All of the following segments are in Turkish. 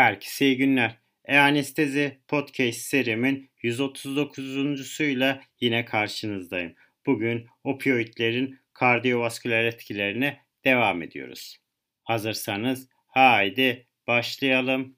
Herkese iyi günler. E-Anestezi Podcast serimin 139.suyla yine karşınızdayım. Bugün opioidlerin kardiyovasküler etkilerine devam ediyoruz. Hazırsanız haydi başlayalım.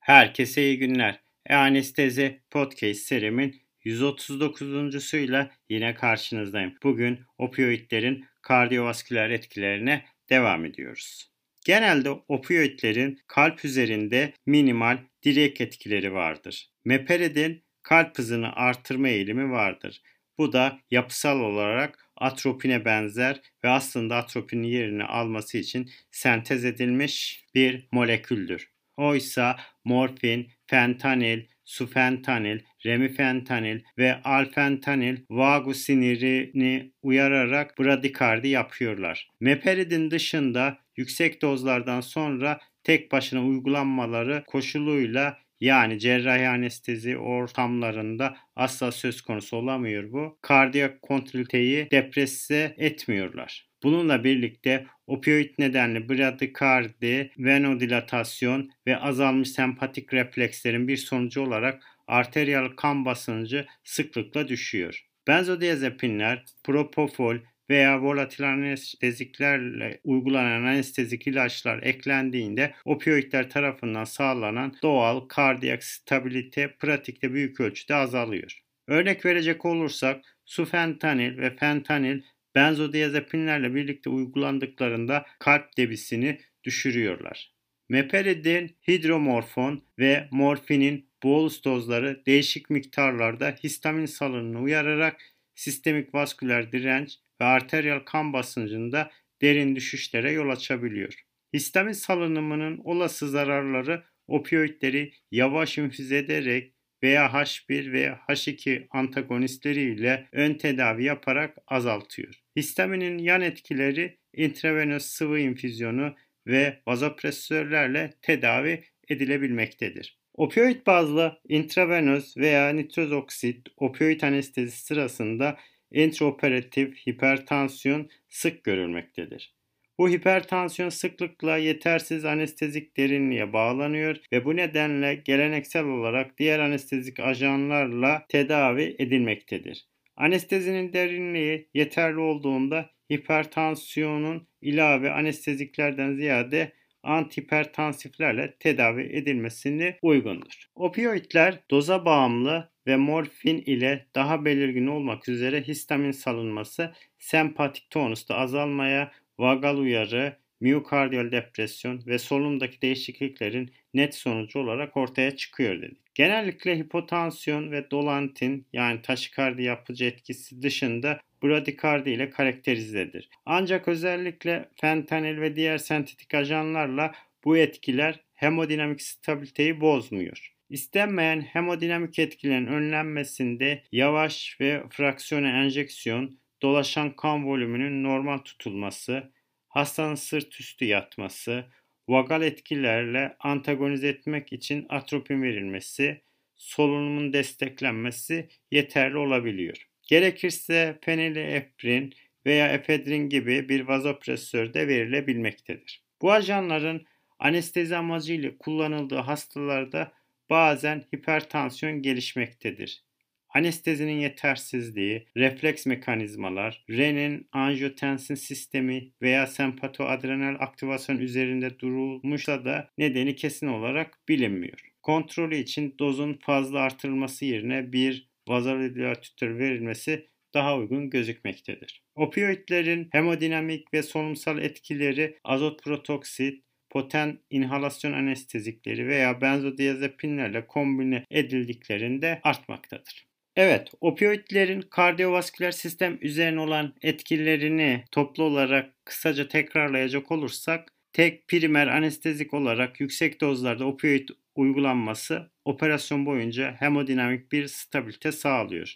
Herkese iyi günler. E-Anestezi Podcast serimin 139.suyla yine karşınızdayım. Bugün opioidlerin kardiyovasküler etkilerine devam ediyoruz. Genelde opioidlerin kalp üzerinde minimal direkt etkileri vardır. Meperidin kalp hızını artırma eğilimi vardır. Bu da yapısal olarak atropine benzer ve aslında atropinin yerini alması için sentez edilmiş bir moleküldür. Oysa morfin, fentanil, sufentanil, remifentanil ve alfentanil vagus sinirini uyararak bradikardi yapıyorlar. Meperidin dışında yüksek dozlardan sonra tek başına uygulanmaları koşuluyla yani cerrahi anestezi ortamlarında asla söz konusu olamıyor bu. Kardiyak kontriliteyi depresse etmiyorlar. Bununla birlikte opioid nedenli bradikardi, venodilatasyon ve azalmış sempatik reflekslerin bir sonucu olarak arteriyal kan basıncı sıklıkla düşüyor. Benzodiazepinler, propofol veya volatil anesteziklerle uygulanan anestezik ilaçlar eklendiğinde opioidler tarafından sağlanan doğal kardiyak stabilite pratikte büyük ölçüde azalıyor. Örnek verecek olursak sufentanil ve fentanil benzodiazepinlerle birlikte uygulandıklarında kalp debisini düşürüyorlar. Meperidin, hidromorfon ve morfinin bolus dozları değişik miktarlarda histamin salınımını uyararak sistemik vasküler direnç ve arteriyel kan basıncında derin düşüşlere yol açabiliyor. Histamin salınımının olası zararları opioidleri yavaş infüze ederek veya H1 ve H2 antagonistleriyle ön tedavi yaparak azaltıyor. Histaminin yan etkileri intravenöz sıvı infüzyonu ve vazopresörlerle tedavi edilebilmektedir. Opioid bazlı intravenöz veya nitroz oksit opioid anestezi sırasında intraoperatif hipertansiyon sık görülmektedir. Bu hipertansiyon sıklıkla yetersiz anestezik derinliğe bağlanıyor ve bu nedenle geleneksel olarak diğer anestezik ajanlarla tedavi edilmektedir. Anestezinin derinliği yeterli olduğunda hipertansiyonun ilave anesteziklerden ziyade antihipertansiflerle tedavi edilmesini uygundur. Opioidler doza bağımlı ve morfin ile daha belirgin olmak üzere histamin salınması sempatik tonusta azalmaya, vagal uyarı, miyokardiyal depresyon ve solunumdaki değişikliklerin net sonucu olarak ortaya çıkıyor dedik. Genellikle hipotansiyon ve dolantin yani taşikardi yapıcı etkisi dışında bradikardi ile karakterizedir. Ancak özellikle fentanil ve diğer sentetik ajanlarla bu etkiler hemodinamik stabiliteyi bozmuyor. İstenmeyen hemodinamik etkilerin önlenmesinde yavaş ve fraksiyone enjeksiyon, dolaşan kan volümünün normal tutulması, hastanın sırt üstü yatması, vagal etkilerle antagonize etmek için atropin verilmesi, solunumun desteklenmesi yeterli olabiliyor. Gerekirse fenilefrin veya efedrin gibi bir vazopresör de verilebilmektedir. Bu ajanların anestezi amacıyla kullanıldığı hastalarda bazen hipertansiyon gelişmektedir. Anestezinin yetersizliği, refleks mekanizmalar, renin angiotensin sistemi veya sempatoadrenal aktivasyon üzerinde durulmuşsa da nedeni kesin olarak bilinmiyor. Kontrolü için dozun fazla artırılması yerine bir vazodilatör verilmesi daha uygun gözükmektedir. Opioidlerin hemodinamik ve solunumsal etkileri azot protoksit, poten inhalasyon anestezikleri veya benzodiazepinlerle kombine edildiklerinde artmaktadır. Evet, opioidlerin kardiyovasküler sistem üzerine olan etkilerini toplu olarak kısaca tekrarlayacak olursak, tek primer anestezik olarak yüksek dozlarda opioid uygulanması operasyon boyunca hemodinamik bir stabilite sağlıyor.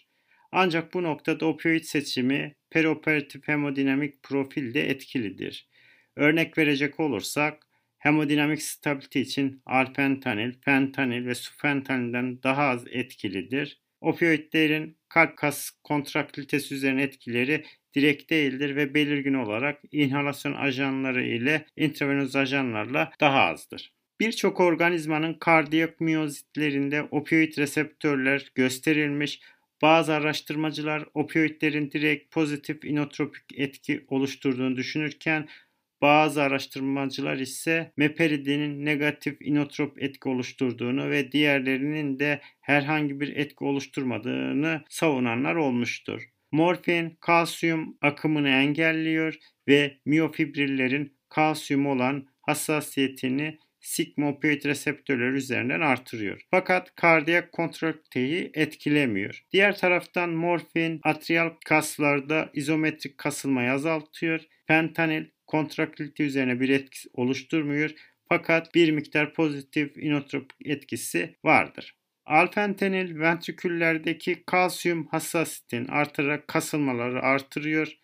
Ancak bu noktada opioid seçimi perioperatif hemodinamik profilde etkilidir. Örnek verecek olursak hemodinamik stabilite için alfentanil, fentanil ve sufentanilden daha az etkilidir. Opioidlerin kalp kas kontraktilitesi üzerine etkileri direkt değildir ve belirgin olarak inhalasyon ajanları ile intravenöz ajanlarla daha azdır. Birçok organizmanın kardiyak miyozitlerinde opioid reseptörler gösterilmiş. Bazı araştırmacılar opioidlerin direkt pozitif inotropik etki oluşturduğunu düşünürken bazı araştırmacılar ise meperidinin negatif inotrop etki oluşturduğunu ve diğerlerinin de herhangi bir etki oluşturmadığını savunanlar olmuştur. Morfin kalsiyum akımını engelliyor ve miyofibrillerin kalsiyum olan hassasiyetini sigma opioid reseptörler üzerinden artırıyor. Fakat kardiyak kontrakteyi etkilemiyor. Diğer taraftan morfin atrial kaslarda izometrik kasılmayı azaltıyor. Fentanil kontraktilite üzerine bir etki oluşturmuyor. Fakat bir miktar pozitif inotropik etkisi vardır. Alfentanil ventriküllerdeki kalsiyum hassasiyetini artırarak kasılmaları artırıyor.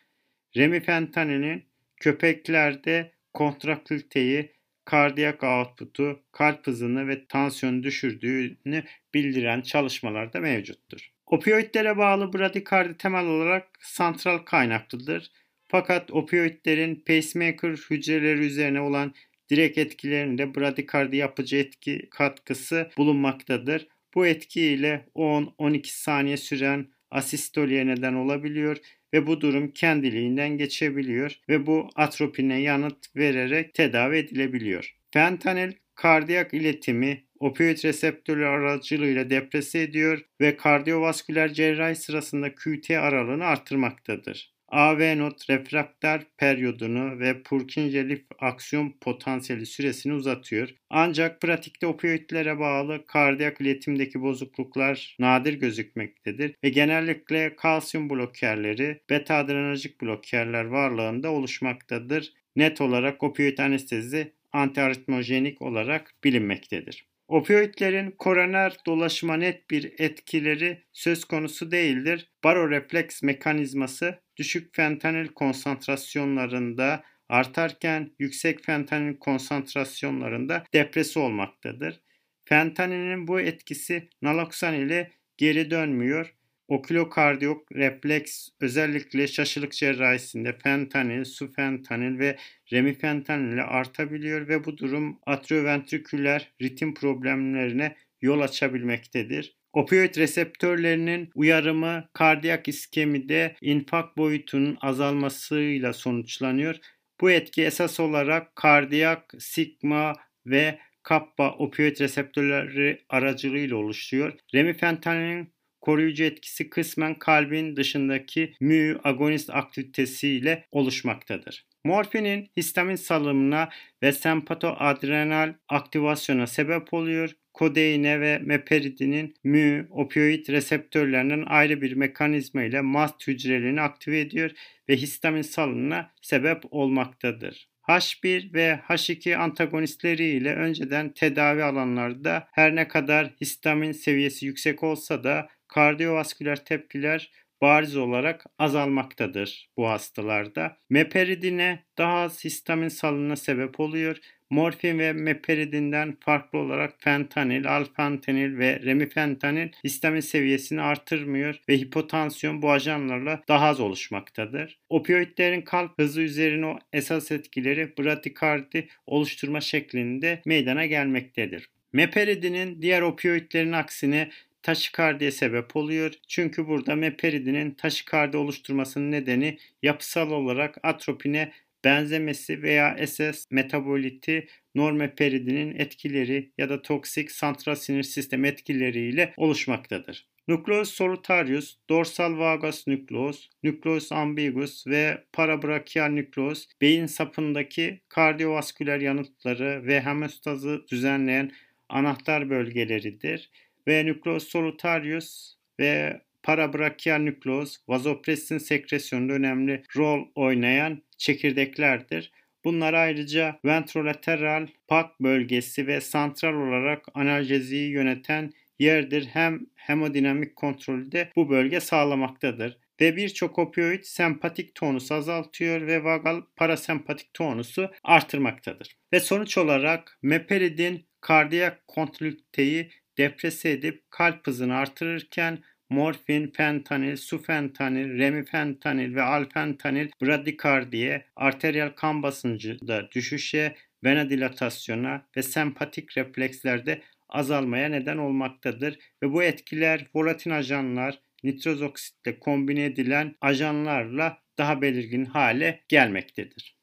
Remifentanilin köpeklerde kontraktiliteyi, kardiyak output'u, kalp hızını ve tansiyon düşürdüğünü bildiren çalışmalar da mevcuttur. Opioidlere bağlı bradikardi temel olarak santral kaynaklıdır. Fakat opioidlerin pacemaker hücreleri üzerine olan direkt etkilerinde bradikardi yapıcı etki katkısı bulunmaktadır. Bu etki ile 10-12 saniye süren asistoliye neden olabiliyor ve bu durum kendiliğinden geçebiliyor ve bu atropine yanıt vererek tedavi edilebiliyor. Fentanil kardiyak iletimi opioid reseptörü aracılığıyla deprese ediyor ve kardiyovasküler cerrahi sırasında QT aralığını artırmaktadır. AV not refraktör periyodunu ve Purkinje lif aksiyon potansiyeli süresini uzatıyor. Ancak pratikte opioidlere bağlı kardiyak iletimdeki bozukluklar nadir gözükmektedir ve genellikle kalsiyum blokerleri, beta adrenerjik blokerler varlığında oluşmaktadır. Net olarak opioid anestezi antiaritmojenik olarak bilinmektedir. Opioidlerin koroner dolaşıma net bir etkileri söz konusu değildir. Barorefleks mekanizması düşük fentanil konsantrasyonlarında artarken yüksek fentanil konsantrasyonlarında depresi olmaktadır. Fentanilin bu etkisi naloksan ile geri dönmüyor Okülokardiyok refleks özellikle şaşılık cerrahisinde fentanil, sufentanil ve remifentanil ile artabiliyor ve bu durum atrioventriküler ritim problemlerine yol açabilmektedir. Opioid reseptörlerinin uyarımı kardiyak iskemide infak boyutunun azalmasıyla sonuçlanıyor. Bu etki esas olarak kardiyak, sigma ve kappa opioid reseptörleri aracılığıyla oluşuyor. Remifentanilin koruyucu etkisi kısmen kalbin dışındaki mü agonist aktivitesiyle oluşmaktadır. Morfinin histamin salımına ve sempatoadrenal aktivasyona sebep oluyor. Kodeine ve meperidinin mü opioid reseptörlerinden ayrı bir mekanizma ile mast hücrelerini aktive ediyor ve histamin salımına sebep olmaktadır. H1 ve H2 antagonistleri ile önceden tedavi alanlarda her ne kadar histamin seviyesi yüksek olsa da kardiyovasküler tepkiler bariz olarak azalmaktadır bu hastalarda. Meperidine daha az histamin salınına sebep oluyor. Morfin ve meperidinden farklı olarak fentanil, alfentanil ve remifentanil histamin seviyesini artırmıyor ve hipotansiyon bu ajanlarla daha az oluşmaktadır. Opioidlerin kalp hızı üzerine esas etkileri bradikardi oluşturma şeklinde meydana gelmektedir. Meperidinin diğer opioidlerin aksine taşikardiye sebep oluyor. Çünkü burada meperidinin taşikardi oluşturmasının nedeni yapısal olarak atropine benzemesi veya SS metaboliti normeperidinin etkileri ya da toksik santral sinir sistemi etkileriyle oluşmaktadır. Nukleus solitarius, dorsal vagus nükleus, nükleus ambiguus ve parabrachial nükleus beyin sapındaki kardiyovasküler yanıtları ve hemostazı düzenleyen anahtar bölgeleridir ve nükleus solitarius ve parabrachial nükleus vazopressin sekresyonunda önemli rol oynayan çekirdeklerdir. Bunlar ayrıca ventrolateral pak bölgesi ve santral olarak analjeziyi yöneten yerdir. Hem hemodinamik kontrolü bu bölge sağlamaktadır. Ve birçok opioid sempatik tonusu azaltıyor ve vagal parasempatik tonusu artırmaktadır. Ve sonuç olarak meperidin kardiyak kontroliteyi deprese edip kalp hızını artırırken morfin, fentanil, sufentanil, remifentanil ve alfentanil bradikardiye, arteriyel kan basıncında düşüşe, venodilatasyona ve sempatik reflekslerde azalmaya neden olmaktadır ve bu etkiler volatil ajanlar, nitroz oksitle kombine edilen ajanlarla daha belirgin hale gelmektedir.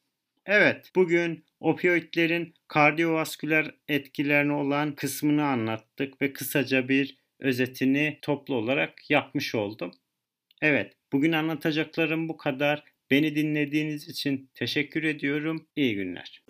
Evet, bugün opioidlerin kardiyovasküler etkilerine olan kısmını anlattık ve kısaca bir özetini toplu olarak yapmış oldum. Evet, bugün anlatacaklarım bu kadar. Beni dinlediğiniz için teşekkür ediyorum. İyi günler.